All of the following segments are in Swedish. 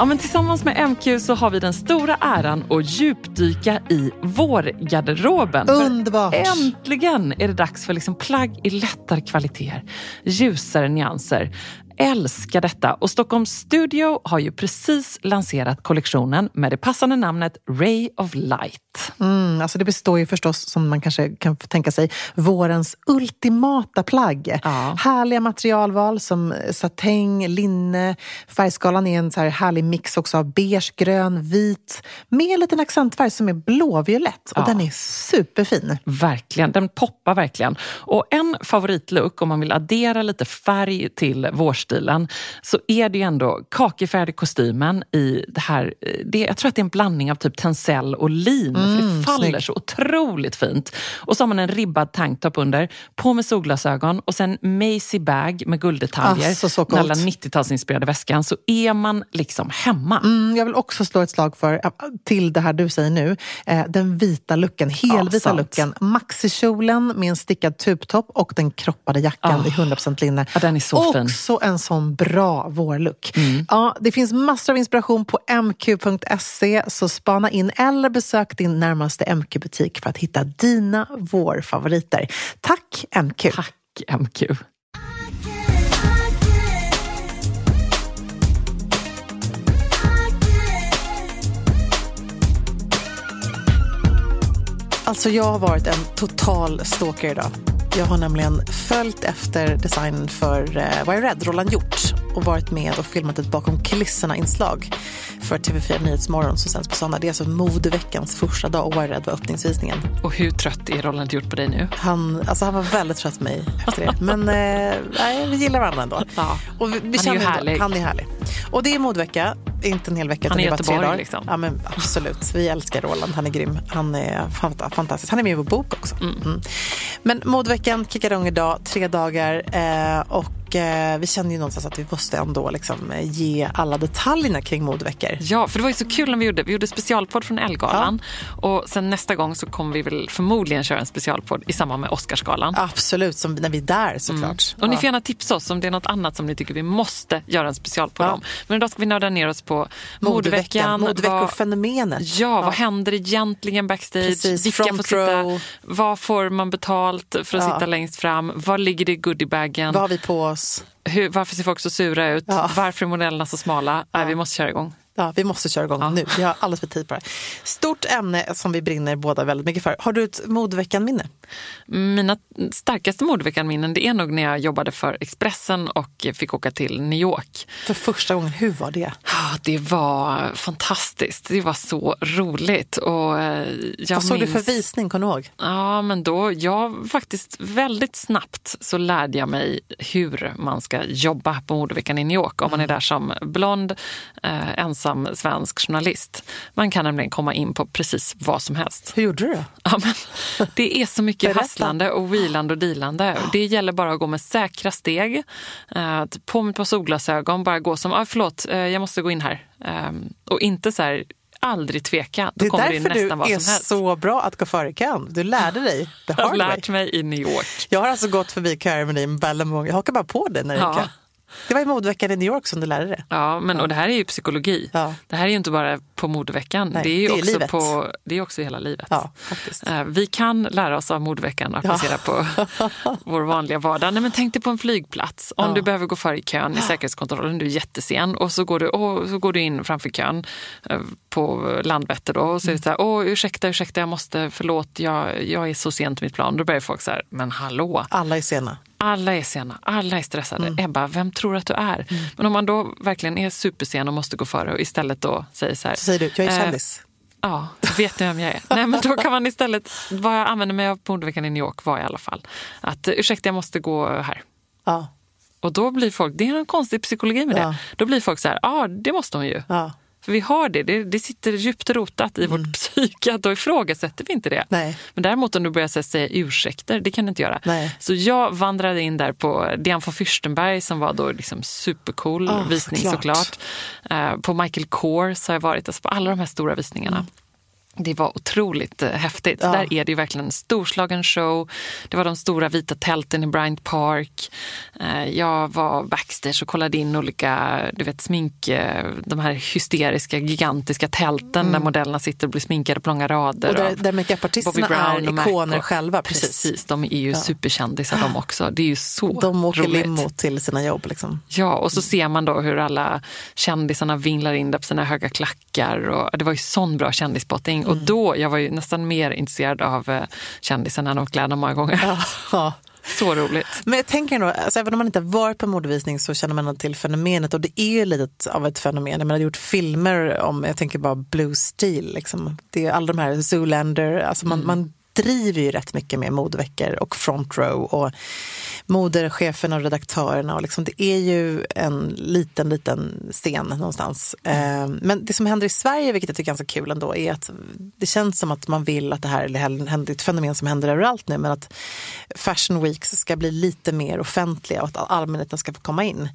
Ja, men tillsammans med MQ så har vi den stora äran att djupdyka i vårgarderoben. För Underbart. Äntligen är det dags för liksom plagg i lättare kvaliteter, ljusare nyanser. Älskar detta och Stockholms Studio har ju precis lanserat kollektionen med det passande namnet Ray of Light. Mm, alltså det består ju förstås, som man kanske kan tänka sig, vårens ultimata plagg. Ja. Härliga materialval som satäng, linne. Färgskalan är en så här härlig mix också av beige, grön, vit med en liten accentfärg som är blåviolett. Och Ja. den är superfin. Verkligen, den poppar verkligen. Och en favoritlook om man vill addera lite färg till vårstilen så är det ju ändå kakifärgade kostymen i det här, eh, det, jag tror att det är en blandning av typ tencel och lin för det faller snygg. så otroligt fint. Och så har man en ribbad tanktop under, på med solglasögon och sen Macy bag med gulddetaljer. Alltså, så den alla coolt. 90-talsinspirerade väskan så är man liksom hemma. Mm, jag vill också slå ett slag för, äh, till det här du säger nu, eh, den vita looken, helvita sant. looken. Maxikjolen med en stickad tubtopp och den kroppade jackan Ah. i 100% linne. Ja, den är så fin. Också en sån bra vårlook. Mm. Ja, det finns massor av inspiration på mq.se, så spana in eller besök din närmaste MQ-butik för att hitta dina vårfavoriter. Tack MQ! Tack MQ. Alltså jag har varit en total stalker idag. Jag har nämligen följt efter designen för eh, Why Red, Roland Hjort och varit med och filmat ett bakom kulisserna-inslag för TV4 Nyhetsmorgon som sänds på söndag. Det är alltså modeveckans första dag och Why Red var öppningsvisningen. Och hur trött är Roland gjort på dig nu? Han, alltså han var väldigt trött på mig efter det. Men eh, nej, vi gillar varandra ändå. Ja. Och vi, vi Han är ju ändå- härlig. Han är härlig. Och det är modevecka, inte en hel vecka. Han utan är det är bara tre dagar. liksom. Ja, men absolut. Vi älskar Roland, han är grym. Han är fant- fantastisk. Han är med i vår bok också. Mm. Men modeveckan kickar igång idag, tre dagar. Eh, och eh, vi känner ju någonstans att vi måste ändå liksom, eh, ge alla detaljerna kring modeveckor. Ja, för det var ju så kul när vi gjorde, vi gjorde specialpodd från Ellegalan och sen nästa gång så kommer vi väl förmodligen köra en specialpodd i samband med Oscarsgalan. Absolut, som när vi är där såklart. Och ni Ja. får gärna tipsa oss om det är något annat som ni tycker vi måste göra en specialpodd Ja. om. Men idag ska vi nörda ner oss på Modeveckan, modeveckofenomenet. Ja, vad händer egentligen backstage? Precis, Vilka får sitta? row. Vad får man betalt för att Ja. sitta längst fram? Vad ligger det i goodiebagen? Vad har vi på oss? Hur, varför ser folk så sura ut? Ja. Varför är modellerna så smala? Nej, vi måste köra igång. Ja, vi måste köra igång nu. Vi har alldeles för tid på det. Stort ämne som vi brinner båda väldigt mycket för. Har du ett modeveckan-minne? Mina starkaste modeveckan-minnen det är nog när jag jobbade för Expressen och fick åka till New York. För första gången, hur var det? Det var fantastiskt. Det var så roligt. Och eh, jag Vad såg du minns... för visning, kommer du ihåg? Ja, men då, jag faktiskt väldigt snabbt så lärde jag mig hur man ska jobba på modeveckan i New York om man är där som blond, eh, ensam svensk journalist. Man kan nämligen komma in på precis vad som helst. Hur gjorde du då? Ja, men det är så mycket hasslande och wheelande och dealande. Det gäller bara att gå med säkra steg. Eh, på med ett par solglasögon, bara gå som, ah, förlåt, eh, jag måste gå in här. Eh, och inte så här, aldrig tveka. Då Det är kommer det därför nästan du är så bra att gå före kön. Du lärde dig. Det Jag har lärt mig. i New York. Jag har alltså gått förbi dig med Bellamong. Jag hakar bara på dig när det Ja. Det var i modeveckan i New York som du lärde dig. Ja, men och det här är ju psykologi. Ja. Det här är ju inte bara på modeveckan. Nej, det är ju det är också, livet. på, det är också hela livet. Ja. Eh, Vi kan lära oss av modeveckan och applicera på vår vanliga vardag. Nej, men tänk dig på en flygplats. Om du behöver gå före i kön i säkerhetskontrollen, du är jättesen och så går du, och så går du in framför kön eh, på Landvetter då, och så är det så här, åh ursäkta, ursäkta, jag måste, förlåt, jag, jag är så sent till mitt plan. Då börjar folk så här, men hallå, Alla är sena. alla är sena, alla är stressade. Mm. Ebba, vem tror att du är? Men om man då verkligen är supersen och måste gå före och istället då säger så här. Så säger du, jag är eh, kändis. Ja, vet ni vem jag är? Nej, men då kan man istället, vad jag använder mig av på modeveckan i New York var i alla fall att eh, ursäkta jag måste gå här. Ja. Och då blir folk, det är en konstig psykologi med det. Ja. Då blir folk så här, ja ah, det måste hon ju. Ja. För vi har det, det, det sitter djupt rotat i vårt psyke, att då ifrågasätter vi inte det. Nej. Men däremot om du börjar här säga ursäkter, det kan du inte göra. Nej. Så jag vandrade in där på Diane von Fürstenberg som var då liksom supercool Ah, visning såklart. såklart. Eh, på Michael Kors har jag varit, alltså på alla de här stora visningarna. Det var otroligt eh, häftigt. Ja. Där är det ju verkligen en storslagen show. Det var de stora vita tälten i Bryant Park. Eh, jag var backstage och kollade in olika du vet, smink, eh, de här hysteriska, gigantiska tälten där modellerna sitter och blir sminkade på långa rader. Mm. Och där, där makeupartisterna är ikoner och- själva. Precis. Precis, de är ju superkändisar de också. Det är ju så De åker roligt. limo till sina jobb. Liksom. Ja, och så ser man då hur alla kändisarna vinglar in där på sina höga klackar. Och det var ju sån bra kändisspotting. Mm. Och då, jag var ju nästan mer intresserad av eh, kändisarna än av kläderna många gånger. Ja. Så roligt. Men jag tänker ändå, alltså, även om man inte har varit på modevisning så känner man till fenomenet och det är ju lite av ett fenomen. Jag har gjort filmer om, jag tänker bara Blue Steel, liksom. det är alla de här Zoolander, alltså man, man driver ju rätt mycket med modeveckor och front row och modercheferna och redaktörerna och liksom, det är ju en liten, liten scen någonstans. Eh, men det som händer i Sverige, vilket jag tycker är ganska kul ändå, är att det känns som att man vill att det här är ett fenomen som händer överallt nu, men att Fashion Weeks ska bli lite mer offentliga och att allmänheten ska få komma in.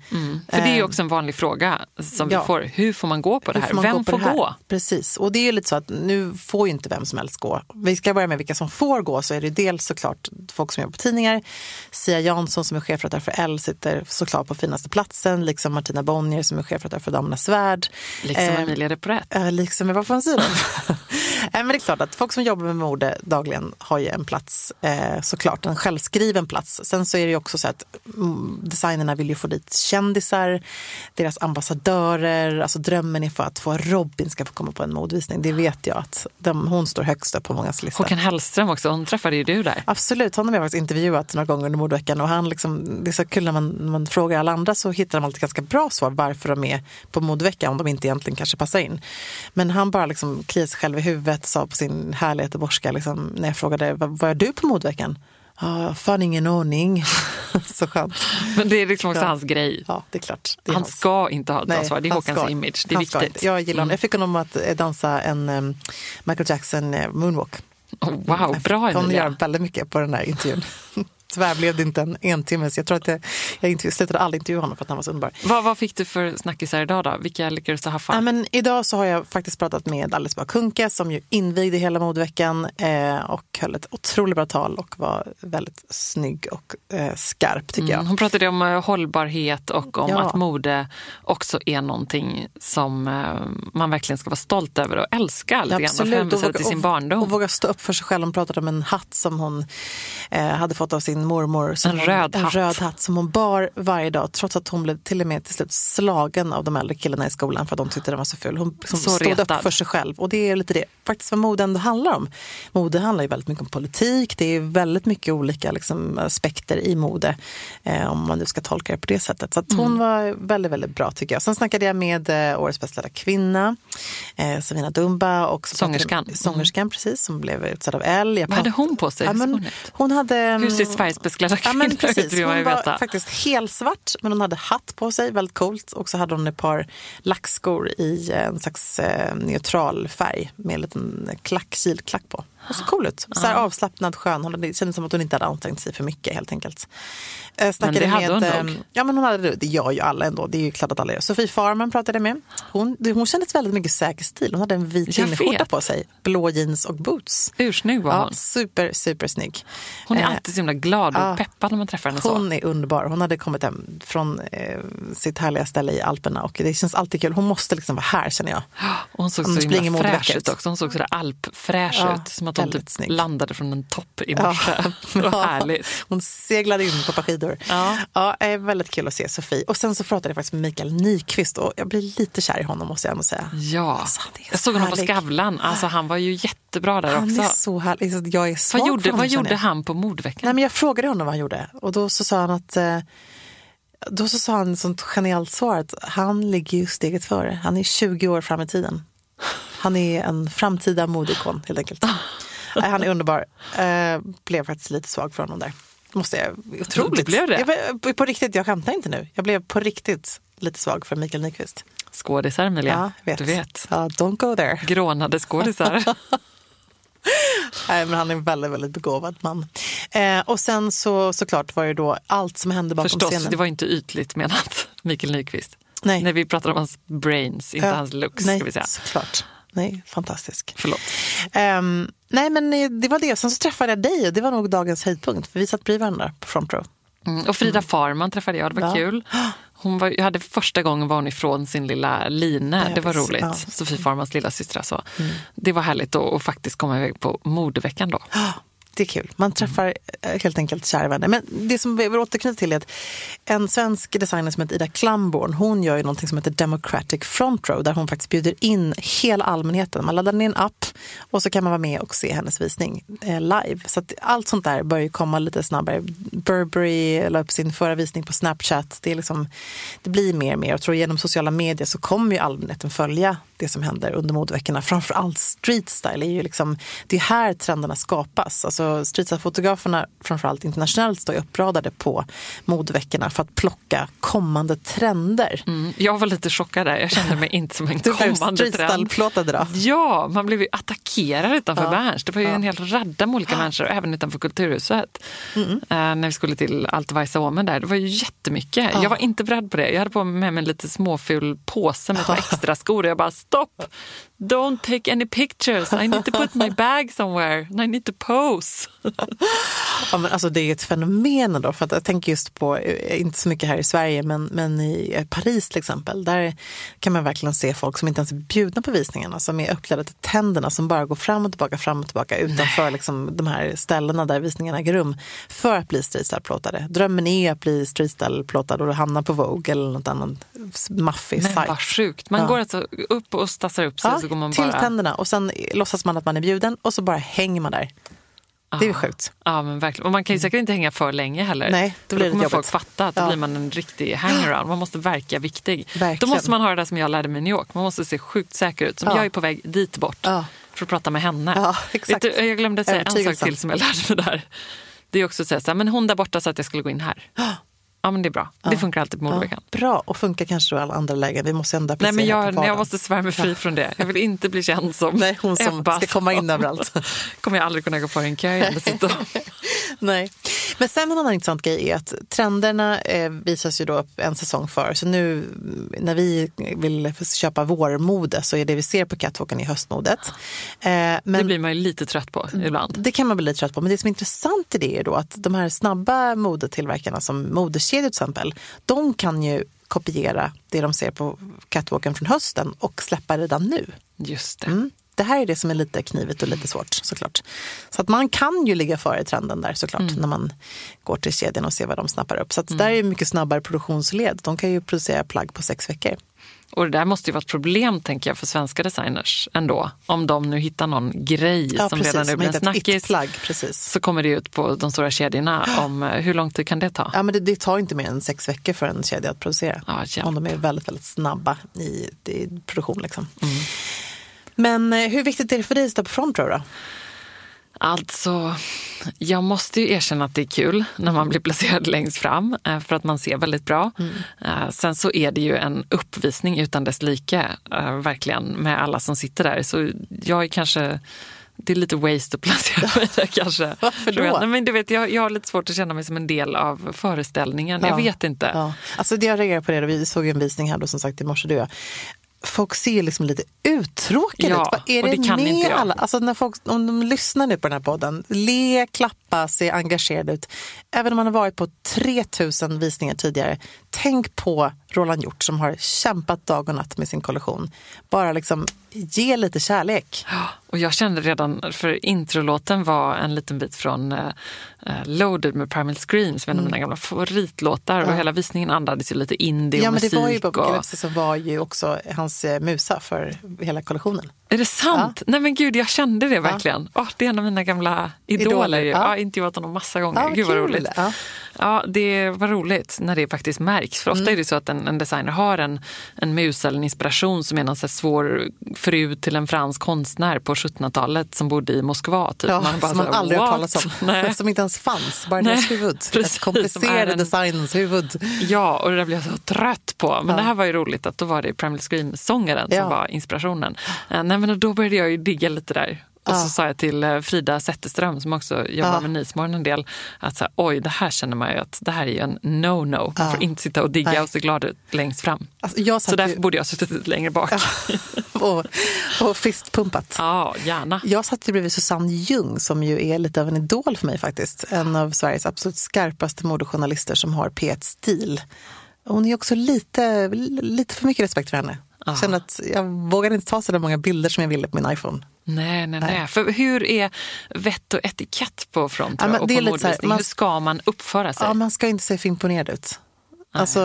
För det är ju också en vanlig fråga som ja. vi får. Hur får man gå på det här? får Vem får här? gå? Precis, och det är ju lite så att nu får ju inte vem som helst gå. Vi ska börja med vilka som får gå, så är det dels såklart folk som jobbar på tidningar. Sia Jansson som är chefredaktör för Elle sitter såklart på finaste platsen, liksom Martina Bonnier som är chefredaktör för Damernas Värld. Liksom Eh, Emilia de Porrette. Eh, liksom, vad man säga då? Nej, men det är klart att folk som jobbar med mode dagligen har ju en plats, eh, såklart, en självskriven plats. Sen så är det ju också så att mm, designerna vill ju få dit kändisar, deras ambassadörer, alltså drömmen är för att få Robin ska få komma på en modevisning. Det vet jag att de, hon står högst upp på mångas lista. Håkan Hellström också, hon träffade ju du där. Absolut, honom har jag faktiskt intervjuat några gånger under modeveckan och han liksom, det är så kul när man, när man frågar alla andra så hittar de alltid ganska bra svar varför de är på modeveckan om de inte egentligen kanske passar in. Men han bara liksom kliade sig själv i huvudet och sa på sin härliga göteborgska liksom, när jag frågade vad, är du på modeveckan? Ja, fan ingen aning. så skönt. Men det är liksom också Ja. hans grej. Ja, det är klart. Det är Han hans. ska inte ha ett Nej, svar, det är Håkans ska- image. Det är han viktigt. Jag gillar honom. Jag fick honom att dansa en um, Michael Jackson eh, moonwalk. Oh, wow, bra Jag kommer göra Emilia. väldigt mycket på den här intervjun. Tyvärr blev det inte en entimme, så jag tror att jag, jag slutade aldrig intervjua honom för att han var så underbar. Vad, vad fick du för snackisar idag då? Vilka lyckades du haffa? Ja, men idag så har jag faktiskt pratat med Alice Bah Kuhnke som ju invigde hela modeveckan eh, och höll ett otroligt bra tal och var väldigt snygg och eh, skarp tycker jag. Mm, hon pratade om eh, hållbarhet och om Ja. att mode också är någonting som eh, man verkligen ska vara stolt över och älska lite grann. Och hänvisa till sin barndom. och våga stå upp för sig själv. Hon pratade om en hatt som hon eh, hade fått av sin mormor. Som En hon, röd en röd hatt som hon bar varje dag trots att hon blev till och med till slut slagen av de äldre killarna i skolan för att de tyckte den var så ful. Hon liksom Så stod upp retad. för sig själv och det är lite det faktiskt vad mode ändå handlar om. Mode handlar ju väldigt mycket om politik. Det är väldigt mycket olika liksom, aspekter i mode eh, om man nu ska tolka det på det sättet. Så hon Mm. var väldigt, väldigt bra tycker jag. Sen snackade jag med eh, årets bästa klädda kvinna, eh, Savina Dumba och så pratade- Sångerskan. Mm. sångerskan precis, som blev utsedd av Elle. Jag Vad hade hon på sig? Ja, men, hon hade, Hur ser Sveriges bäst klädda Ja, kvinnor men precis. Hon var veta. faktiskt helsvart, men hon hade hatt på sig, väldigt coolt. Och så hade hon ett par lackskor i en slags eh, neutral färg med en liten klack, kilklack på. Och så cool ut. Så här avslappnad, skön. Det kändes som att hon inte hade ansträngt sig för mycket helt enkelt. Eh, snackade det hade hon eh, nog. Ja, men hon hade det. Det gör ju alla ändå. Det är ju klart att alla gör. Sofie Farman pratade med. Hon, hon kändes väldigt mycket säker stil. Hon hade en vit linneskjorta på sig, blå jeans och boots. Ursnygg var Ja, hon. super, super snygg. Hon är Eh, alltid så himla glad och ja. peppad när man träffar henne så. hon är underbar. Hon hade kommit hem från eh, sitt härliga ställe i Alperna och det känns alltid kul. Hon måste liksom vara här känner jag. Och hon såg Hon så himla fräsch ut också. Hon såg sådär alpfräsch Ja, ut. Som att hon typ snygg. landade från en topp i morse. Vad härligt. Hon seglade in på par skidor. Ja. Ja, eh, väldigt kul att se Sofie. Och sen så pratade jag faktiskt med Mikael Nyqvist och jag blir lite kär i honom måste jag ändå säga. Ja, Alltså, han är så jag såg honom på härlig. Skavlan. Alltså, han var ju jättebra där Han är också. så härlig. Så Jag är svag Vad gjorde, honom, vad gjorde han på mordveckan? Nej, men jag frågade honom vad han gjorde och då så sa han att eh, då så sa han ett sånt genialt svar att han ligger ju steget före. Han är 20 år fram i tiden. Han är en framtida modeikon helt enkelt. Nej, han är underbar. Eh, blev faktiskt lite svag för honom där. Måste jag, otroligt. Blev det? Jag, på riktigt, jag skämtar inte nu. Jag blev på riktigt lite svag för Mikael Nyqvist. Skådisar Emilia, jag vet. du vet. Ja, don't go there. Grånade skådisar. Nej, men han är en väldigt, väldigt begåvad man. Eh, och sen så såklart var det då allt som hände bakom Förstås, scenen. det var inte ytligt menat, Mikael Nyqvist. Nej. När vi pratar om hans brains, inte Ja, hans looks. Nej, Ska vi säga. såklart. Nej, fantastisk. Förlåt. Ehm, nej, men eh, det var det. Sen så träffade jag dig och det var nog dagens höjdpunkt. För vi satt bredvid varandra på front row. Mm. Och Frida Farman träffade jag, det var Ja. kul. Hon var, jag hade första gången var hon ifrån sin lilla Line, det var roligt. ja. Sofie Farmans lilla syster alltså. Det var härligt att faktiskt komma iväg på modeveckan då. Det är kul. Man träffar eh, helt enkelt kära vänner. Men det som vi vill återknyta till är att en svensk designer som heter Ida Klamborn, hon gör ju någonting som heter Democratic Front Row där hon faktiskt bjuder in hela allmänheten. Man laddar ner en app och så kan man vara med och se hennes visning eh, live. Så att allt sånt där börjar ju komma lite snabbare. Burberry la upp sin förra visning på Snapchat. Det, är liksom, det blir mer och mer. Jag tror genom sociala medier så kommer ju allmänheten följa det som händer under modeveckorna. Framförallt street style är ju liksom, det är här trenderna skapas. Alltså streetstyle-fotograferna, framförallt internationellt, står uppradade på modeveckorna för att plocka kommande trender. Mm. Jag var lite chockad där, jag kände mig inte som en Du kommande trend. idag. Ja, man blev ju attackerad utanför Ja. Berns. Det var ju en hel radda med olika människor, även utanför Kulturhuset. Mm. Eh, när vi skulle till Allt Weißa Woman där. Det var ju jättemycket. Jag var inte beredd på det. Jag hade på mig en lite småful påse med ett extra skor och jag bara stopp! Don't take any pictures. I need to put my bag somewhere. I need to pose. Ja, men alltså det är ett fenomen då, för att jag tänker just på, eh, inte så mycket här i Sverige, men, men i eh, Paris till exempel, där kan man verkligen se folk som inte ens är bjudna på visningarna, som är uppklädda till tänderna, som bara går fram och tillbaka, fram och tillbaka utanför liksom, de här ställena där visningarna äger rum, för att bli streetstyle-plåtade. Drömmen är att bli streetstyle-plåtad och hamna på Vogue eller något annat maffig Men sajt. vad sjukt. Man Ja. går alltså upp och stassar upp sig Ja, så går man till bara... tänderna och sen låtsas man att man är bjuden och så bara hänger man där. Det är ju sjukt. Ja, men verkligen. Och man kan ju säkert inte hänga för länge heller. Nej, då blir det kommer jobbigt. folk fatta att då Ja. blir man en riktig hangaround. Man måste verka viktig. Verkligen. Då måste man ha det där som jag lärde mig i New York. Man måste se sjukt säker ut. Som Ja. jag är på väg dit bort Ja. för att prata med henne. Ja, exakt. Du, jag glömde säga en sak till som jag lärde mig där. Det är också att säga så här, men hon där borta sa att jag skulle gå in här. Ja, men det är bra. Det funkar alltid på modeveckan. Bra, och funkar kanske i alla andra lägen. Vi måste ändå Nej, men på jag, jag måste svära mig fri från det. Jag vill inte bli känd som Nej, hon som Ebba ska komma in överallt. kommer jag aldrig kunna gå före en kö igen dessutom. Nej. Men sen en annan intressant grej är att trenderna eh, visas ju då en säsong för. Så nu när vi vill köpa vårmode så är det vi ser på catwalken i höstmodet. Eh, men Det blir man ju lite trött på ibland. Det kan man bli lite trött på. Men det som är intressant i det är då att de här snabba modetillverkarna som Modekedjor till exempel, de kan ju kopiera det de ser på catwalken från hösten och släppa redan nu. Just det. Mm. Det här är det som är lite knivigt och lite svårt såklart. Så att man kan ju ligga före trenden där såklart Mm. när man går till kedjan och ser vad de snappar upp. Så att där är det mycket snabbare produktionsled. De kan ju producera plagg på sex veckor. Och det där måste ju vara ett problem tänker jag för svenska designers ändå. Om de nu hittar någon grej som redan nu blir en snackis. precis. Så kommer det ut på de stora kedjorna om eh, hur lång tid kan det ta? Ja, men det, det tar inte mer än sex veckor för en kedja att producera. Ja, hjälp. om de är väldigt, väldigt snabba i, i produktion. Liksom. Mm. Men eh, hur viktigt är det för dig att stå på front row då? Alltså, jag måste ju erkänna att det är kul när man blir placerad längst fram eh, för att man ser väldigt bra. Eh, Sen så är det ju en uppvisning utan dess like, verkligen, med alla som sitter där. Så jag är kanske det är lite waste att placera mig där kanske. Varför Tror jag. då? Nej, men du vet, jag, jag har lite svårt att känna mig som en del av föreställningen. Jag Ja. vet inte. Ja. Alltså det jag reagerar på det, vi såg en visning här då som sagt i morse du och jag. Folk ser liksom lite uttråkade Ja, ut. Vad är det, det med alla? Alltså när folk, om de lyssnar nu på den här podden, le, klappa, se engagerade ut. Även om man har varit på 3000 visningar tidigare, tänk på Roland Hjort som har kämpat dag och natt med sin kollektion. Bara liksom ge lite kärlek. Och jag kände redan, för introlåten var en liten bit från uh, Loaded med Primal Scream som är en av mina gamla favoritlåtar. Och hela visningen andades ju lite indie Ja, och men det musik. var ju Bob och... Gillespie som var ju också hans eh, musa för hela kollektionen. Är det sant? Nej men gud, jag kände det verkligen. Åh, det är en av mina gamla idoler. Idoler, ja. Intervjuat honom massa gånger. Ja, Gud vad kul. roligt. Ja. Ja, det var roligt när det faktiskt märks. För ofta Mm. är det så att en, en designer har en, en musa eller en inspiration som är någon så svår fru till en fransk konstnär på 1700-talet som bodde i Moskva. Typ. Ja, bara som man här, aldrig "What?" talas om. Nej. Som inte ens fanns, bara Nej, deras huvud. precis, komplicerade en- designens huvud. Ja, och det där blev jag så trött på. Men det här var ju roligt att då var det Primal Scream-sångaren som var inspirationen. Eh, Nej, men då började jag ju digga lite där. Och Ja. så sa jag till eh, Frida Zetterström som också jobbar Ja. med Nyhetsmorgon en del att så här, oj, det här känner man ju att det här är ju en no-no. Man får inte sitta och digga Nej. och se glad ut längst fram. Alltså, Så därför ju borde jag ha suttit lite längre bak. Ja, och, och fistpumpat. gärna. Jag satt ju bredvid Susanne Ljung som ju är lite av en idol för mig faktiskt. En av Sveriges absolut skarpaste modejournalister som har P1-stil. Hon är också lite, lite för mycket respekt för henne. Jag kände att jag vågade inte ta så där många bilder som jag ville på min iPhone. Nej, nej, nej. För hur är vett och etikett på front Ja, och på så här, man- Hur ska man uppföra sig? Ja, man ska inte se för imponerad ut. Alltså,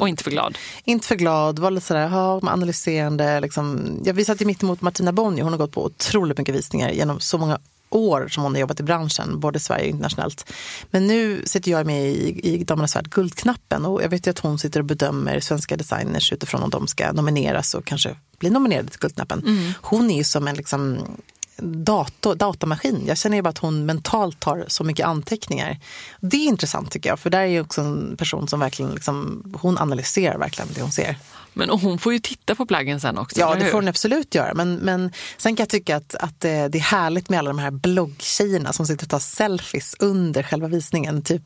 Och inte för glad? inte för glad, var lite sådär, ja, analyserande. Liksom. Ja, vi satt ju mitt emot Martina Bonnier, hon har gått på otroligt mycket visningar genom så många år som hon har jobbat i branschen, både i Sverige och internationellt. Men nu sitter jag med i, i Damernas Värld Guldknappen och jag vet ju att hon sitter och bedömer svenska designers utifrån om de ska nomineras och kanske bli nominerade till Guldknappen. Hon är ju som en liksom dator, datamaskin. Jag känner ju bara att hon mentalt tar så mycket anteckningar. Det är intressant tycker jag, för där är ju också en person som verkligen, liksom, hon analyserar verkligen det hon ser. Men och hon får ju titta på plaggen sen också, Ja, det får hon absolut göra. Men, men sen kan jag tycka att, att eh, det är härligt med alla de här bloggtjejerna som sitter och tar selfies under själva visningen. Typ,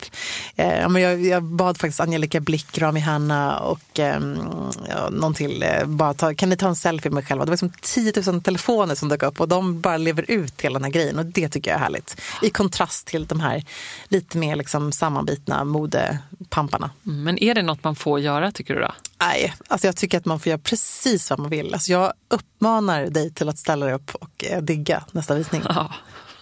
eh, jag, jag bad faktiskt Angelica Blick, Rami Hanna och eh, någon till. Eh, bara ta, kan ni ta en selfie med er själva? Det var som 10 000 telefoner som dök upp och de bara lever ut hela den här grejen. Och det tycker jag är härligt. I kontrast till de här lite mer liksom sammanbitna modepamparna. Mm, Men är det något man får göra tycker du då? Nej, alltså jag tycker att man får göra precis vad man vill. Alltså jag uppmanar dig till att ställa dig upp och eh, digga nästa visning. Ja.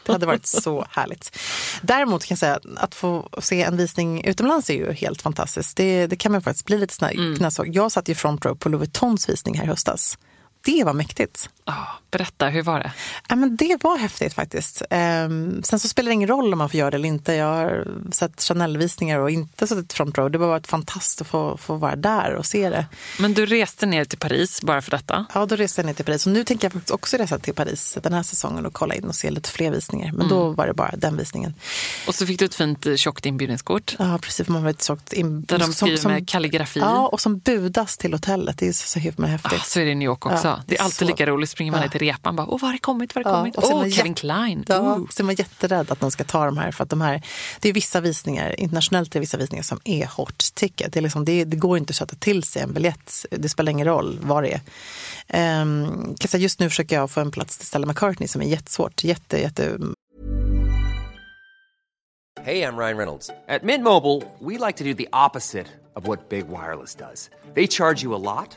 Det hade varit så härligt. Däremot kan jag säga att få se en visning utomlands är ju helt fantastiskt. Det, det kan man faktiskt bli lite snö, Mm. Jag satt ju front row på Louis Vuittons visning här i höstas. Det var mäktigt. Ja, berätta, hur var det? Ja, men det var häftigt faktiskt. Ehm, sen så spelar det ingen roll om man får göra det eller inte. Jag har sett Chanel-visningar och inte suttit front row. Det var varit fantastiskt att få, få vara där och se det. Men du reste ner till Paris bara för detta? Ja, då reste jag ner till Paris. Och nu tänker jag faktiskt också resa till Paris den här säsongen och kolla in och se lite fler visningar. Men Mm. då var det bara den visningen. Och så fick du ett fint eh, tjockt inbjudningskort Ja, precis. Man var lite tjockt in, där de skriver med kalligrafi. Ja, och som budas till hotellet. Det är så, så himla häftigt. Ah, så är det i New York också. Ja, det är alltid så- lika roligt. Springer man Ja. ner till repan bara, åh, var har det kommit, var har det Ja, kommit? och Åh, man Kevin jätte- Klein. Ja, så är man jätterädd att de ska ta de här. För att de här det är vissa visningar, internationellt är det vissa visningar som är hot ticket. Det, är liksom, det, det går inte att sätta till sig en biljett. Det spelar ingen roll vad det är. Um, jag just nu försöker jag få en plats till Stella McCartney som är jättesvårt. Jätte, jätte, Hey, I'm Ryan Reynolds. At Mint Mobile, we like to do the opposite of what Big Wireless does. They charge you a lot,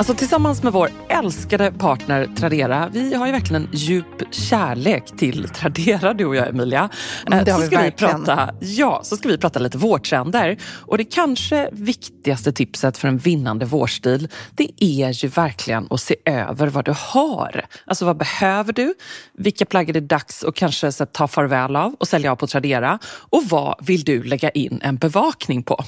Alltså tillsammans med vår älskade partner Tradera, vi har ju verkligen en djup kärlek till Tradera, du och jag Emilia. Mm, det Eh, har så vi ska verkligen. prata, ja, så ska vi prata lite vårtrender. Och det kanske viktigaste tipset för en vinnande vårstil, det är ju verkligen att se över vad du har. Alltså vad behöver du? Vilka plagg är det dags att kanske så, att ta farväl av och sälja av på Tradera? Och vad vill du lägga in en bevakning på?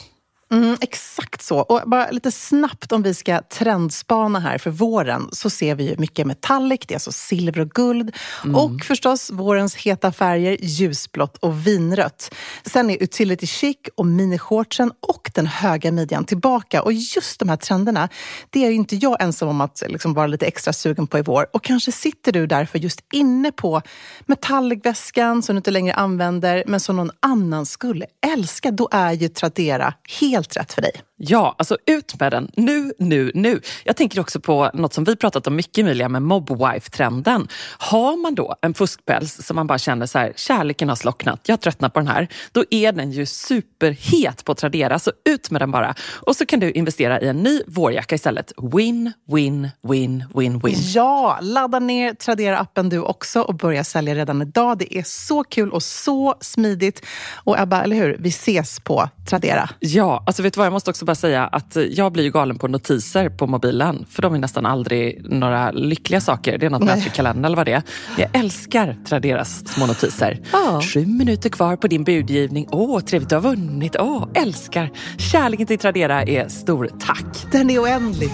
Mm, exakt så. Och bara lite snabbt om vi ska trendspana här för våren så ser vi ju mycket metallic, det är alltså silver och guld. Och förstås vårens heta färger, ljusblått och vinrött. Sen är utility chic och minishortsen och den höga midjan tillbaka. Och just de här trenderna, det är ju inte jag ensam om att liksom vara lite extra sugen på i vår. Och kanske sitter du därför just inne på metallicväskan som du inte längre använder men som någon annan skulle älska. Då är ju Tradera helt helt rätt för dig. Ja, alltså ut med den nu, nu, nu. Jag tänker också på något som vi pratat om mycket Emilia med mobwife-trenden. Har man då en fuskpäls som man bara känner så här, kärleken har slocknat, jag har tröttnat på den här. Då är den ju superhet på Tradera, så ut med den bara. Och så kan du investera i en ny vårjacka istället. Win, win, win, win, win. Ja, ladda ner Tradera-appen du också och börja sälja redan idag. Det är så kul och så smidigt. Och Ebba, eller hur? Vi ses på Tradera. Ja, alltså vet du vad, jag måste också bara säga att jag blir ju galen på notiser på mobilen. För de är nästan aldrig några lyckliga saker. Det är något med kalendern eller vad det är. Jag älskar Traderas små notiser. Ja. Sju minuter kvar på din budgivning. Åh, trevligt du har vunnit. Åh, älskar. Kärleken till Tradera är stor. Tack. Den är oändlig.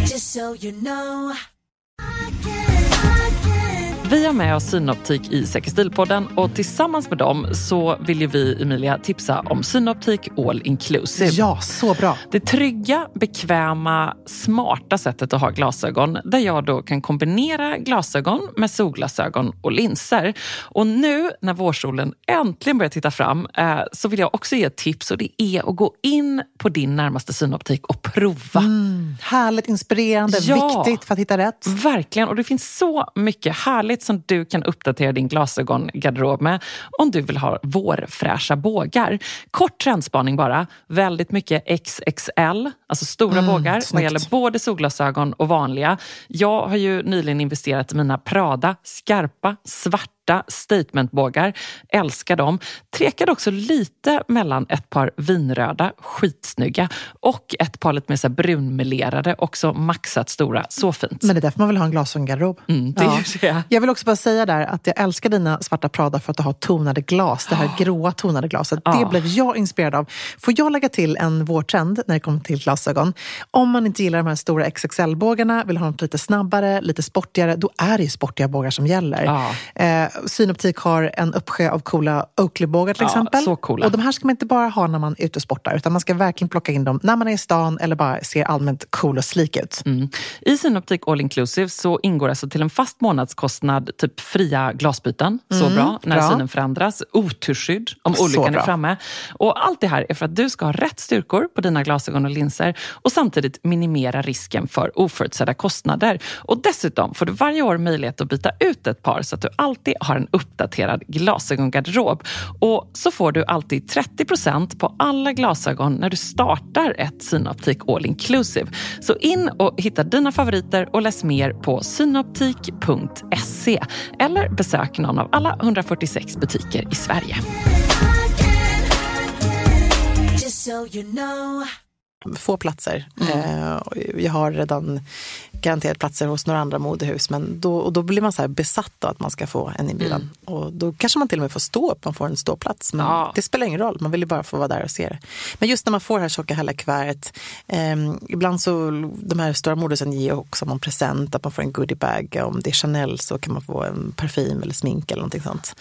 Just so you know. Vi har med oss Synoptik i Säker stil-podden och tillsammans med dem så vill ju vi, Emilia, tipsa om Synoptik All Inclusive. Ja, så bra. Det trygga, bekväma, smarta sättet att ha glasögon där jag då kan kombinera glasögon med solglasögon och linser. Och nu när vårsolen äntligen börjar titta fram eh, så vill jag också ge ett tips och det är att gå in på din närmaste synoptik och prova. Härligt inspirerande, Ja. viktigt för att hitta rätt. Verkligen, och det finns så mycket härligt som du kan uppdatera din glasögongarderob med om du vill ha vårfräscha bågar. Kort trendspaning bara, väldigt mycket XXL, alltså stora bågar vad snyggt. gäller både solglasögon och vanliga. Jag har ju nyligen investerat i mina Prada skarpa, svarta statementbågar. Älskar dem. Tvekade också lite mellan ett par vinröda, skitsnygga och ett par lite mer så brunmelerade, också maxat stora. Så fint. Men det är därför man vill ha en glasögongarderob. Mm, det är det. Jag vill också bara säga där att jag älskar dina svarta Prada för att du har tonade glas. Det här gråa tonade glaset. Det Ja. blev jag inspirerad av. Får jag lägga till en vårtrend när det kommer till glasögon? Om man inte gillar de här stora XXL-bågarna, vill ha något lite snabbare, lite sportigare, då är det ju sportiga bågar som gäller. Ja. Eh, Synoptik har en uppsjö av coola Oakley-bågar till Ja, exempel. så coola. Och de här ska man inte bara ha när man är ute och sportar, utan man ska verkligen plocka in dem när man är i stan eller bara ser allmänt cool och slik ut. Mm. I Synoptik All Inclusive så ingår alltså till en fast månadskostnad typ fria glasbyten. Så bra när bra. synen förändras. Oturskydd om olyckan är framme. Och allt det här är för att du ska ha rätt styrkor på dina glasögon och linser och samtidigt minimera risken för oförutsedda kostnader. Och dessutom får du varje år möjlighet att byta ut ett par så att du alltid har har en uppdaterad glasögongarderob. Och så får du alltid 30% på alla glasögon när du startar ett Synoptik All Inclusive. Så in och hitta dina favoriter och läs mer på synoptik.se eller besök någon av alla 146 butiker i Sverige. Just so you know få platser. Mm. Eh, jag har redan garanterat platser hos några andra modehus. Men då, och då blir man så här besatt av att man ska få en inbjudan. Och då kanske man till och med får stå upp, man får en ståplats. Men Mm. Ja. det spelar ingen roll, man vill ju bara få vara där och se det. Men just när man får det här tjocka härliga kuvertet. Eh, ibland så, de här stora modehusen ger också någon present, att man får en goodiebag. Om det är Chanel så kan man få en parfym eller smink eller någonting sånt.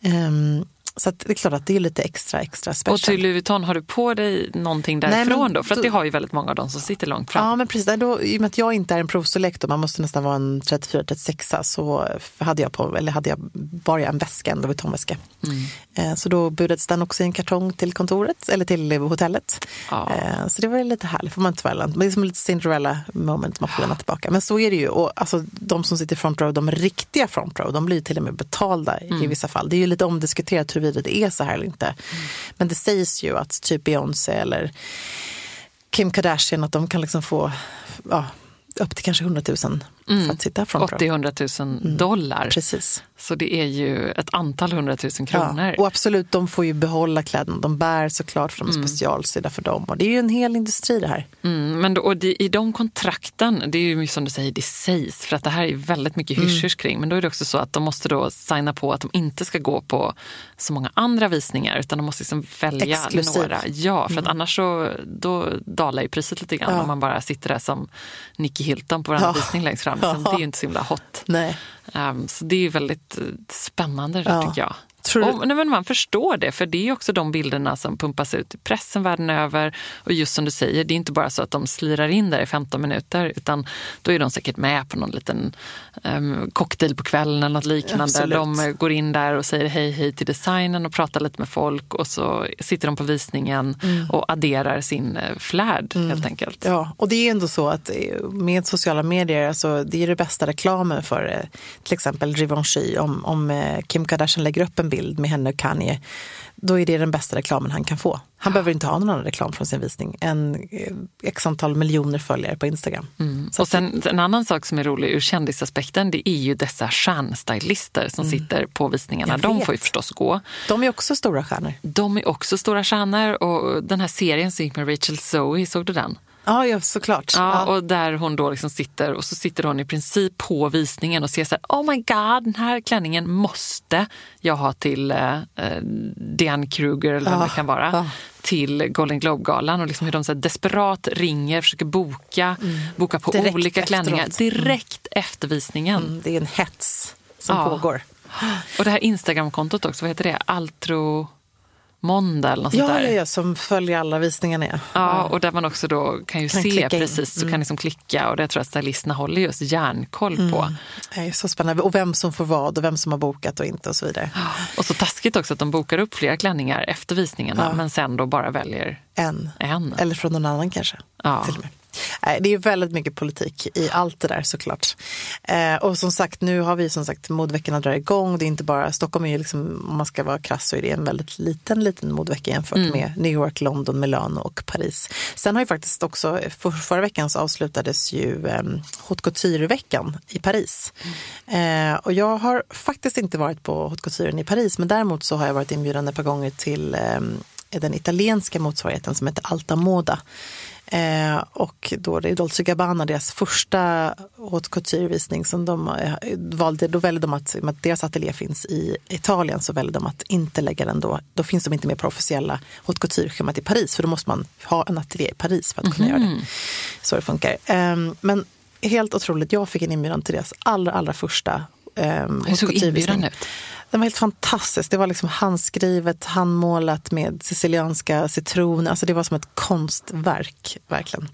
Ehm, så det är klart att det är lite extra, extra special. Och till Louis Vuitton, har du på dig någonting Nej, därifrån men då? För att det har ju väldigt många av dem som sitter långt fram. Ja, men precis. Nej, Då, I och med att jag inte är en provstorlek, då, man måste nästan vara en 34-36, så hade jag, på, eller hade jag bara en väska, en Louis Vuitton-väska. Mm. Eh, Så då budades den också i en kartong till kontoret, eller till hotellet. Ja. Eh, Så det var lite härligt, får man inte Det är som lite Cinderella moment man får lämna tillbaka. Men så är det ju. Och alltså, de som sitter i front row, de riktiga front row, de blir till och med betalda Mm. i vissa fall. Det är ju lite omdiskuterat huruvida det är så här eller inte. Mm. Men det sägs ju att typ Beyoncé eller Kim Kardashian att de kan liksom få ja, upp till kanske 100 000 för att sitta row. 80-100 000 dollar. Precis. Så det är ju ett antal hundratusen kronor. Ja, och absolut, de får ju behålla kläderna. De bär såklart för de är specialsydda för dem. Och det är ju en hel industri det här. Mm, men då, och det, i de kontrakten, det är ju som du säger, det sägs, för att det här är väldigt mycket Mm. hysch kring. Men då är det också så att de måste då signa på att de inte ska gå på så många andra visningar, utan de måste liksom välja Exklusiv. några. Ja, för att annars så då dalar ju priset lite grann Mm. Ja. om man bara sitter där som Nicky Hilton på varenda Ja. visning längst fram. Liksom, det är ju inte så himla hot. Nej. Um, så det är väldigt eh, spännande Ja. tycker jag. Och, nej, men man förstår det, för det är också de bilderna som pumpas ut i pressen världen över. Och just som du säger, det är inte bara så att de slirar in där i 15 minuter, utan då är de säkert med på någon liten um, cocktail på kvällen eller något liknande. Absolut. De eh, går in där och säger hej hej till designen och pratar lite med folk och så sitter de på visningen och adderar sin eh, flärd helt enkelt. Ja, och det är ändå så att eh, med sociala medier, alltså, det är det bästa reklamen för till exempel Givenchy. Om, om Kim Kardashian lägger upp en bild med henne och Kanye, då är det den bästa reklamen han kan få. Han behöver inte ha någon annan reklam från sin visning än eh, x antal miljoner följare på Instagram. Så Och sen en annan sak som är rolig ur kändisaspekten, det är ju dessa stjärnstylister som sitter på visningarna. De får ju förstås gå. de är också stora stjärnor. De är också stora stjärnor och den här serien som gick med Rachel Zoe, såg du den? Ja, ja såklart. Ja, och där hon då liksom sitter och så sitter hon i princip på visningen och ser så här, oh my god, den här klänningen måste jag ha till eh, eh, Diane Kruger eller vem Ja, det kan vara. ja. Till Golden Globe-galan och liksom hur de så desperat ringer, försöker boka, boka på Mm. Direkt olika klänningar efteråt. Mm. direkt efter visningen. Mm, Det är en hets som Ja. pågår. Och det här Instagramkontot också, vad heter det? Altro Måndag eller något sånt Ja, där. ja, ja, som följer alla visningarna. Ja. Ja, och där man också då kan ju Kan se in. Mm. precis, så kan liksom klicka och det tror jag stylisterna håller just järnkoll på. Det är så spännande. Och vem som får vad och vem som har bokat och inte och så vidare. Och så taskigt också att de bokar upp flera klänningar efter visningarna men sen då bara väljer En. en. Eller från någon annan kanske. Ja. Nej, Det är väldigt mycket politik i allt det där såklart. Eh, och som sagt, nu har vi som sagt modeveckorna drar igång. Det är inte bara, Stockholm är ju liksom, om man ska vara krass så är det en väldigt liten, liten modevecka jämfört med New York, London, Milano och Paris. Sen har ju faktiskt också, för, förra veckan så avslutades ju eh, Haute Couture-veckan i Paris. Eh, och jag har faktiskt inte varit på Haute Couture i Paris, men däremot så har jag varit inbjuden ett par gånger till eh, den italienska motsvarigheten som heter Alta Moda. Eh, och då det är Dolce Gabbana, deras första haute couture-visning som de eh, valde, då väljer de att, med att deras ateljé finns i Italien så väljer de att inte lägga den då, då finns de inte med på officiella haute couture-schemat i Paris för då måste man ha en ateljé i Paris för att kunna göra det. Så det funkar. Eh, men helt otroligt, jag fick en inbjudan till deras allra, allra första eh, Hur såg haute inbjudan couture-visning. ut? Den var helt fantastisk. Det var liksom handskrivet, handmålat med sicilianska citroner. Alltså det var som ett konstverk, verkligen.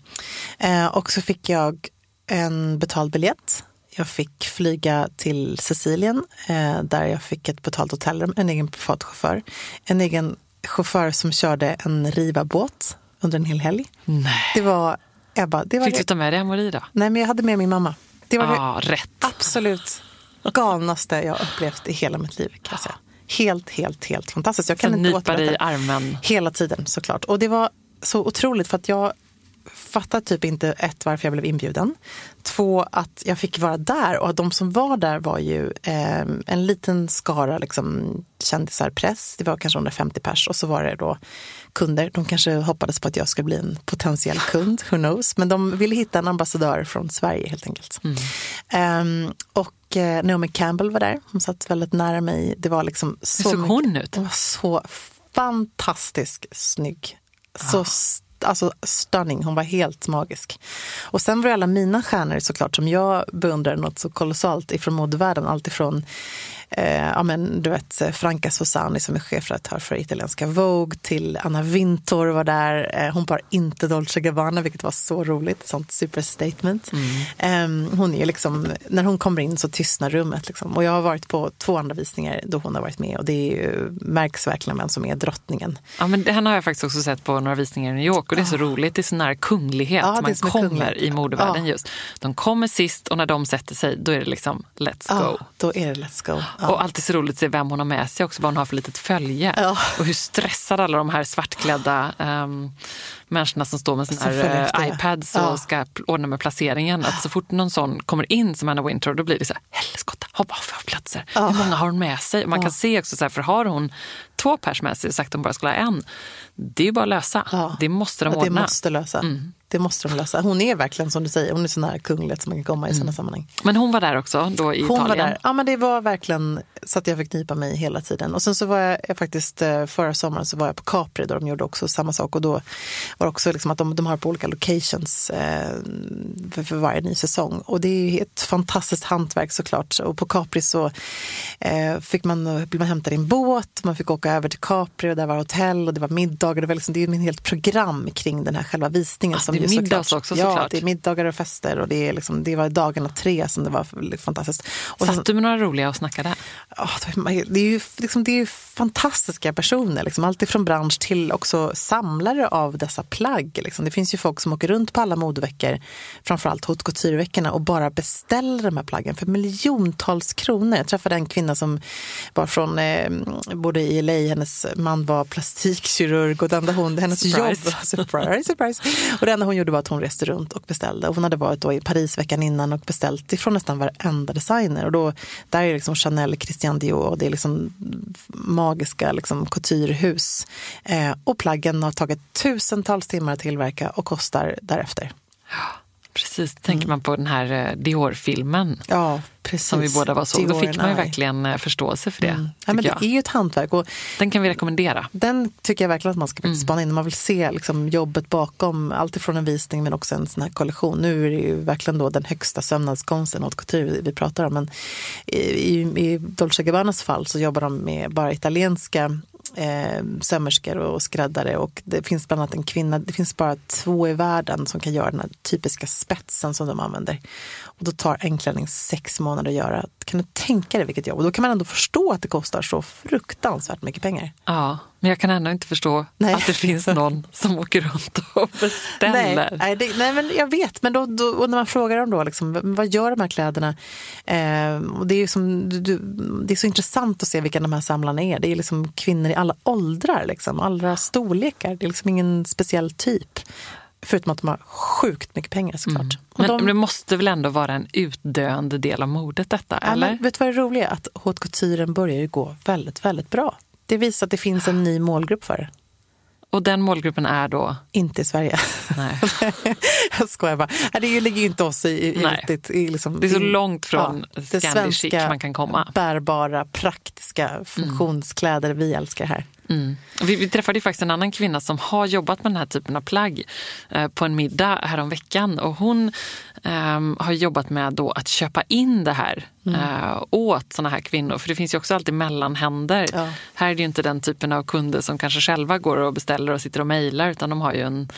Eh, och så fick jag en betald biljett. Jag fick flyga till Sicilien eh, där jag fick ett betalt hotellrum, en egen privat chaufför. En egen chaufför som körde en riva-båt under en hel helg. Nej. Det var, Ebba, det var Fick du det. ta med dig Amori då? Nej, men jag hade med min mamma. Det var det Ja, rätt. absolut galnaste jag upplevt i hela mitt liv. Kan jag säga. Helt, helt, helt fantastiskt. Jag kan Sen inte nypa dig i armen. Hela tiden såklart. Och det var så otroligt för att jag fattar typ inte ett varför jag blev inbjuden. Två att jag fick vara där och de som var där var ju eh, en liten skara liksom, kändisar, press. Det var kanske 150 pers och så var det då kunder. De kanske hoppades på att jag skulle bli en potentiell kund, who knows. Men de ville hitta en ambassadör från Sverige helt enkelt. Ehm, och eh, Naomi Campbell var där. Hon satt väldigt nära mig. Det var liksom så såg mycket- hon ut? Hon var så fantastiskt snygg. Så st- alltså stunning, hon var helt magisk. Och sen var det alla mina stjärnor såklart som jag beundrar något så kolossalt ifrån modevärlden. Alltifrån eh, ja, men, du vet, Franca Sossani som är chefredaktör för italienska Vogue till Anna Wintour var där. Eh, hon bar inte Dolce Gabbana vilket var så roligt, sånt superstatement. Eh, hon är liksom, när hon kommer in så tystnar rummet. Liksom. Och jag har varit på två andra visningar då hon har varit med och det är ju, märks verkligen vem som är drottningen. Ja, men det här har jag faktiskt också sett på några visningar i New York och det är så roligt. Det är sån här kunglighet Ja, man kommer kunglighet. i modevärlden Ja. just. De kommer sist och när de sätter sig då är det liksom let's Ja, go. då är det Let's Go. Ja. Och alltid så roligt att se vem hon har med sig också, vad hon har för litet följe. Ja. Och hur stressade alla de här svartklädda um, människorna som står med här efter, eh, ja. iPads och Ja. ska pl- ordna med placeringen. Att så fort någon sån kommer in som Anna Wintour då blir det så här, helskotta, hoppa för platser. Ja. Hur många har hon med sig? Man kan se också så här, för har hon två pers med sig och sagt att hon bara skulle ha en, det är ju bara att lösa. Det måste de Ja, det ordna. måste lösa. Det måste de lösa. Hon är verkligen som du säger, hon är sån här kunglighet som man kan komma i sådana sammanhang. Men hon var där också då i Hon Italien. var där. Ja, men det var verkligen så att jag fick knipa mig hela tiden. Och sen så var jag, jag faktiskt eh, förra sommaren så var jag på Capri där de gjorde också samma sak och då var det också liksom att de, de har på olika locations eh, för, för varje ny säsong. Och det är ju ett fantastiskt hantverk såklart. Och på Capri så eh, fick man, man hämtad i en båt, man fick åka över till Capri och där var hotell och det var middagar. Det, var liksom, det är ett helt program kring den här själva visningen. Ah, som det är ju middags såklart- också, Ja, såklart. det är middagar och fester och det, är liksom, det var dagarna tre som det var fantastiskt. Och sen- Satt du med några roliga och snackade? Det är ju liksom, det är fantastiska personer, liksom. allt ifrån bransch till också samlare av dessa plagg. Liksom. Det finns ju folk som åker runt på alla modeveckor, framförallt haute couture-veckorna och bara beställer de här plaggen för miljontals kronor. Jag träffade en kvinna som var från, eh, bodde i LA, hennes man var plastikkirurg och det enda hon, hennes Surprise. jobb, surprise, surprise. Och det enda hon gjorde var att hon reste runt och beställde. Och hon hade varit då i Paris veckan innan och beställt ifrån nästan varenda designer. Och då, där är liksom Chanel, Christian Dior och det är liksom magiska liksom couturehus. Eh, och plaggen har tagit tusentals timmar att tillverka och kostar därefter. Precis, tänker man på den här eh, Dior-filmen Ja, precis. som vi båda var så. Då fick man ju verkligen eh, förståelse för det. Mm. Ja, men det är jag. ju ett hantverk. Och Den kan vi rekommendera. Den tycker jag verkligen att man ska faktiskt spana in. Om man vill se liksom, jobbet bakom allt ifrån en visning men också en sån här kollektion. Nu är det ju verkligen då den högsta sömnadskonsten haute couture vi, vi pratar om. Men i, i, i Dolce Gabbanas fall så jobbar de med bara italienska eh, sömmerskor och skräddare och det finns bland annat en kvinna, det finns bara två i världen som kan göra den här typiska spetsen som de använder. Och då tar en klänning sex månader att göra. Kan du tänka dig vilket jobb? Och då kan man ändå förstå att det kostar så fruktansvärt mycket pengar. Ja, men jag kan ändå inte förstå Nej. att det finns någon som åker runt och beställer. Nej, nej, det, nej, men jag vet. Men då, då, och när man frågar dem då, liksom, vad gör de här kläderna? Eh, och det, är som, du, det är så intressant att se vilka de här samlarna är. Det är liksom kvinnor i alla åldrar, liksom, alla storlekar. Det är liksom ingen speciell typ. Förutom att de har sjukt mycket pengar såklart. Mm. Men de, det måste väl ändå vara en utdöende del av modet detta, ja, eller? men vet du vad det roliga är? Att haute couturen börjar ju gå väldigt, väldigt bra. Det visar att det finns en ny målgrupp för det. Och den målgruppen är då? Inte i Sverige. Nej. jag skojar bara. Det ligger ju inte oss i, i, riktigt, i liksom, Det är så långt från det Scandi chic man kan komma. bärbara, praktiska funktionskläder vi älskar här. Mm. Vi, vi träffade faktiskt en annan kvinna som har jobbat med den här typen av plagg eh, på en middag häromveckan. Och hon ehm, har jobbat med då att köpa in det här eh, åt såna här kvinnor. För det finns ju också alltid mellanhänder. Ja. Här är det ju inte den typen av kunder som kanske själva går och beställer och sitter och mejlar utan de har ju en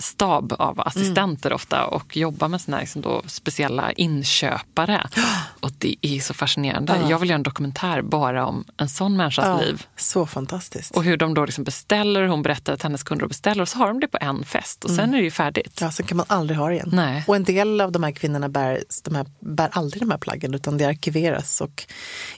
stab av assistenter ofta och jobbar med såna här liksom då speciella inköpare. Och det är så fascinerande. Ja. Jag vill göra en dokumentär bara om en sån människas liv. Så fantastiskt. Och hur de då liksom beställer, hon berättar att hennes kunder beställer och så har de det på en fest och sen är det ju färdigt. Ja, sen kan man aldrig ha det igen. Nej. Och en del av de här kvinnorna bär, de här, bär aldrig de här plaggen utan det arkiveras och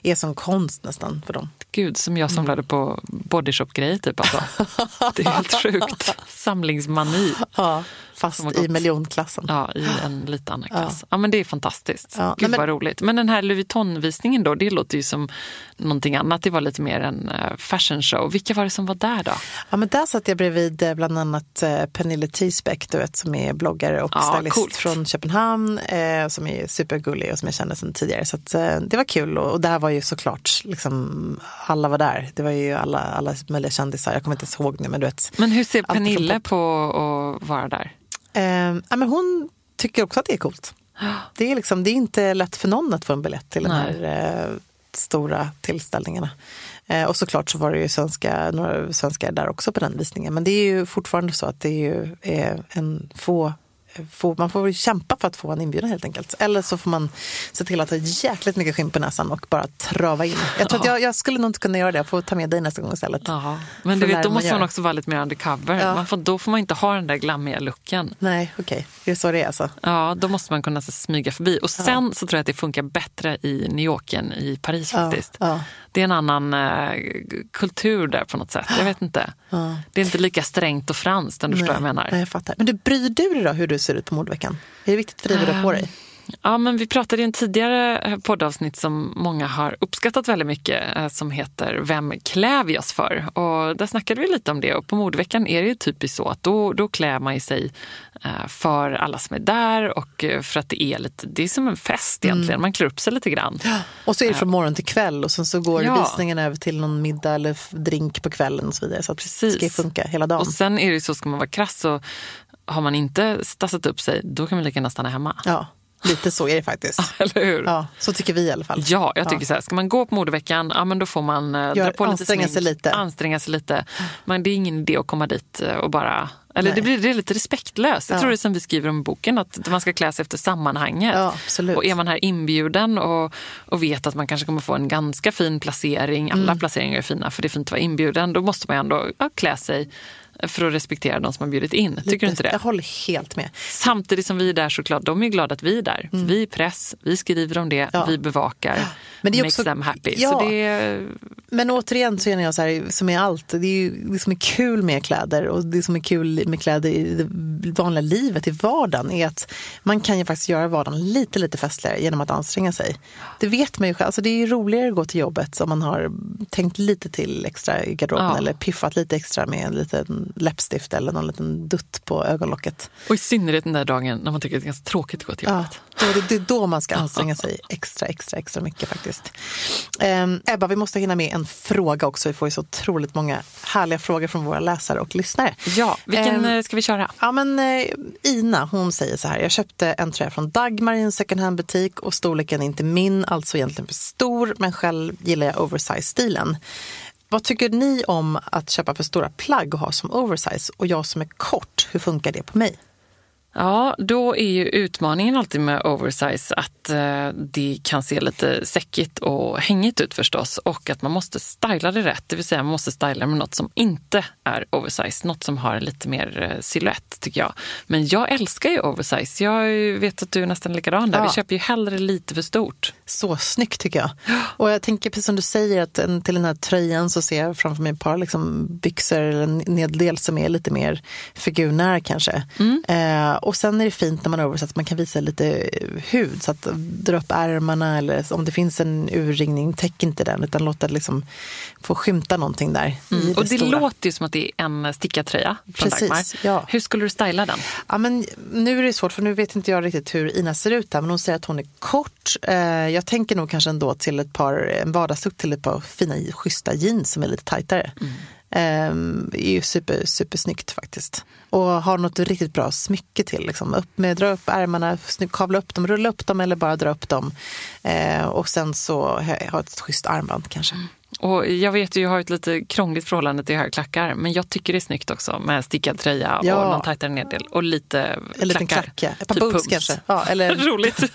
är som konst nästan för dem. Gud, som jag samlade på bodyshop-grejer typ alltså. Det är helt sjukt. Samlingsmani. Ja, fast i miljonklassen. Ja, i en lite annan klass. Ja. men det är fantastiskt. Ja, Gud men- vad roligt. Men den här Louis Vuitton-visningen då, det låter ju som någonting annat. Det var lite mer en eh, fashion show. Vilka var det som var där då? Ja, men där satt jag bredvid eh, bland annat eh, Pernille Thiesbeck, du vet, som är bloggare och Ja, stylist coolt. från Köpenhamn, eh, som är supergullig och som jag kände sedan tidigare. Så att, eh, det var kul och, och där var ju såklart, liksom, alla var där. Det var ju alla, alla möjliga kändisar, jag kommer inte ens ihåg nu, men du vet. Men hur ser Pernille på att vara där? Eh, ja, men hon tycker också att det är coolt. Det är, liksom, det är inte lätt för någon att få en biljett till Nej. här eh, stora tillställningarna. Eh, och såklart så var det ju svenska, några svenskar där också på den visningen. Men det är ju fortfarande så att det är ju eh, en få Få, man får kämpa för att få en inbjudan helt enkelt. Eller så får man se till att ha jäkligt mycket skinn på näsan och bara trava in. Jag tror att jag, jag skulle nog inte kunna göra det. Jag får ta med dig nästa gång istället. Ja, men du vet, då man måste gör. man också vara lite mer undercover. Ja. Man får, då får man inte ha den där glammiga looken. Nej, okej. Det är så det är alltså. Ja, då måste man kunna så, smyga förbi. Och sen så tror jag att det funkar bättre i New York än i Paris faktiskt. Ja. Det är en annan eh, kultur där på något sätt. Jag vet inte. Det är inte lika strängt och franskt om du förstår vad jag menar. Nej, jag fattar. Men du, bryr du dig då hur du ser ut på mordveckan? Är det viktigt för dig vad du har på dig? Ja, men vi pratade i en tidigare eh, poddavsnitt som många har uppskattat väldigt mycket eh, som heter Vem klär vi oss för? Och där snackade vi lite om det och på modeveckan är det ju typiskt så att då, då klär man sig eh, för alla som är där och för att det är lite, det är som en fest egentligen. Mm. Man klär upp sig lite grann. Och så är det från morgon till kväll och sen så går ja. visningen över till någon middag eller drink på kvällen och så vidare. Så att Precis. det ska funka hela dagen. Och sen är det så, ska man vara krass så har man inte stassat upp sig, då kan man lika gärna stanna hemma. Ja. Lite så är det faktiskt. Eller hur? Ja, så tycker vi i alla fall. Ja, jag tycker ja. så här, ska man gå på modeveckan, ja men då får man Gör, dra på lite anstränga smink, sig lite. anstränga sig lite. Men det är ingen idé att komma dit eh, och bara eller det blir det är lite respektlöst. Jag tror det är som vi skriver om i boken, att man ska klä sig efter sammanhanget. Ja, och är man här inbjuden och, och vet att man kanske kommer få en ganska fin placering, alla mm. placeringar är fina för det är fint att vara inbjuden, då måste man ändå ja, klä sig för att respektera de som har bjudit in. Tycker Lite, du inte det? Jag håller helt med. Samtidigt som vi är där såklart, de är glada att vi är där. Mm. Vi är press, vi skriver om det, ja. vi bevakar. Men det är också, them happy. Ja, så det... Men återigen så känner jag så här, som är allt, det är ju det som är kul med kläder och det som är kul med kläder i det vanliga livet, i vardagen, är att man kan ju faktiskt göra vardagen lite, lite festligare genom att anstränga sig. Det vet man ju själv, alltså det är roligare att gå till jobbet om man har tänkt lite till extra i garderoben ja. eller piffat lite extra med en liten läppstift eller någon liten dutt på ögonlocket. Och i synnerhet den där dagen när man tycker att det är ganska tråkigt att gå till jobbet. Ja, det, det är då man ska anstränga sig extra, extra, extra mycket faktiskt. Um, Ebba, vi måste hinna med en fråga också. Vi får ju så otroligt många härliga frågor från våra läsare och lyssnare. Ja, vilken um, ska vi köra? Ja, men uh, Ina, hon säger så här. Jag köpte en tröja från Dagmar i en second hand-butik och storleken är inte min, alltså egentligen för stor, men själv gillar jag oversize-stilen. Vad tycker ni om att köpa för stora plagg och ha som oversize? Och jag som är kort, hur funkar det på mig? Ja, då är ju utmaningen alltid med oversize att eh, det kan se lite säckigt och hängigt ut förstås och att man måste styla det rätt. Det vill säga man måste styla med något som inte är oversize, något som har lite mer eh, silhuett tycker jag. Men jag älskar ju oversize. Jag vet att du är nästan likadan där. Ja. Vi köper ju hellre lite för stort. Så snyggt tycker jag. Och jag tänker precis som du säger att till den här tröjan så ser jag framför mig ett par liksom byxor eller en neddel som är lite mer figurnära kanske. Mm. Eh, och sen är det fint när man översatt att man kan visa lite hud. Så att dra upp ärmarna eller om det finns en urringning, täck inte den utan låt det liksom få skymta någonting där. Mm. Det och det stora. låter ju som att det är en stickartröja från Precis, Dagmar. Ja. Hur skulle du styla den? Ja, men nu är det svårt för nu vet inte jag riktigt hur Ina ser ut här men hon säger att hon är kort. Eh, jag tänker nog kanske ändå till ett par, en vardagslook till ett par fina schyssta jeans som är lite tajtare. Mm. Um, är ju super, supersnyggt faktiskt. Och har något riktigt bra smycke till. Liksom. Upp med, dra upp ärmarna, kavla upp dem, rulla upp dem eller bara dra upp dem. Uh, och sen så ha ett schysst armband kanske. Mm. Och jag vet ju, jag har ett lite krångligt förhållande till högklackar, men jag tycker det är snyggt också med stickad tröja ja. och någon tajtare neddel och lite en liten klacka. Ett par typ boots kanske. Ja, eller... Roligt.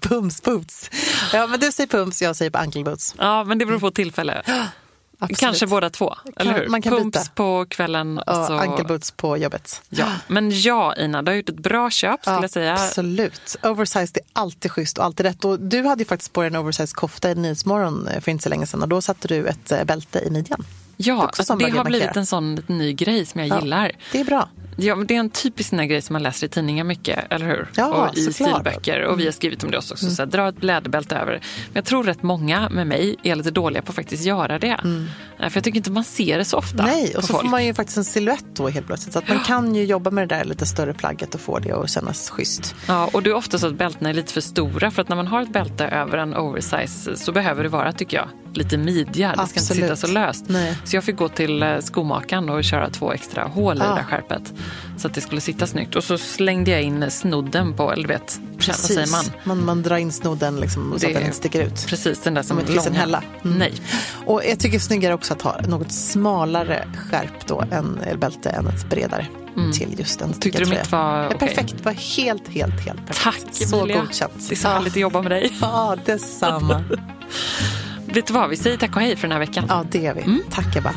pums boots. Ja, men du säger pumps, jag säger ankle boots. Ja, men det beror på tillfälle. Absolut. Kanske båda två, eller hur? Man kan Pumps byta. på kvällen. Och, och så... ankelboots på jobbet. Ja. Men ja, Ina, du har gjort ett bra köp skulle ja, jag säga. Absolut. Oversized är alltid schysst och alltid rätt. Och du hade ju faktiskt på dig en oversized kofta i Nyhetsmorgon eh, för inte så länge sedan och då satte du ett eh, bälte i midjan. Ja, alltså, det har blivit en sån ny grej som jag ja, gillar. Det är bra. Ja, men det är en typisk sån grej som man läser i tidningar mycket, eller hur? Ja, och i stilböcker. Och vi har skrivit om det också. Mm. Så, dra ett läderbälte över. Men jag tror rätt många med mig är lite dåliga på att faktiskt göra det. Mm. För jag tycker inte man ser det så ofta. Nej, och så folk. får man ju faktiskt en siluett då helt plötsligt. Så att man kan ju jobba med det där lite större plagget och få det att kännas schysst. Ja, och det är ofta så att bältena är lite för stora. För att när man har ett bälte över en oversize så behöver det vara, tycker jag, lite midja. Det ska inte sitta så löst. Nej. Så jag fick gå till eh, skomakaren och köra två extra hål i ah. det där skärpet. Så att det skulle sitta snyggt. Och så slängde jag in snodden på, eller vet, precis. vad säger man? man? Man drar in snodden liksom, så att den inte sticker ut. Precis, den där som, som långa. hälla. Mm. Nej. Och jag tycker det är snyggare också att ha något smalare skärp då än bälte än ett bredare. Mm. till just den Tyckte du mitt var okay. Perfekt, var helt, helt, helt perfekt. Tack Så Emilia. godkänt. Det är så härligt att jobba med dig. Ja, detsamma. Vet du vad, vi säger tack och hej för den här veckan. Ja, det gör vi. Mm. Tack Ebba.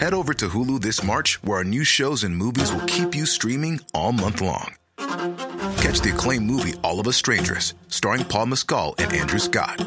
Head over to Hulu this March, where our new shows and movies will keep you streaming all month long Catch the acclaimed movie All of Us Strangers, starring Paul Mescal and Andrew Scott.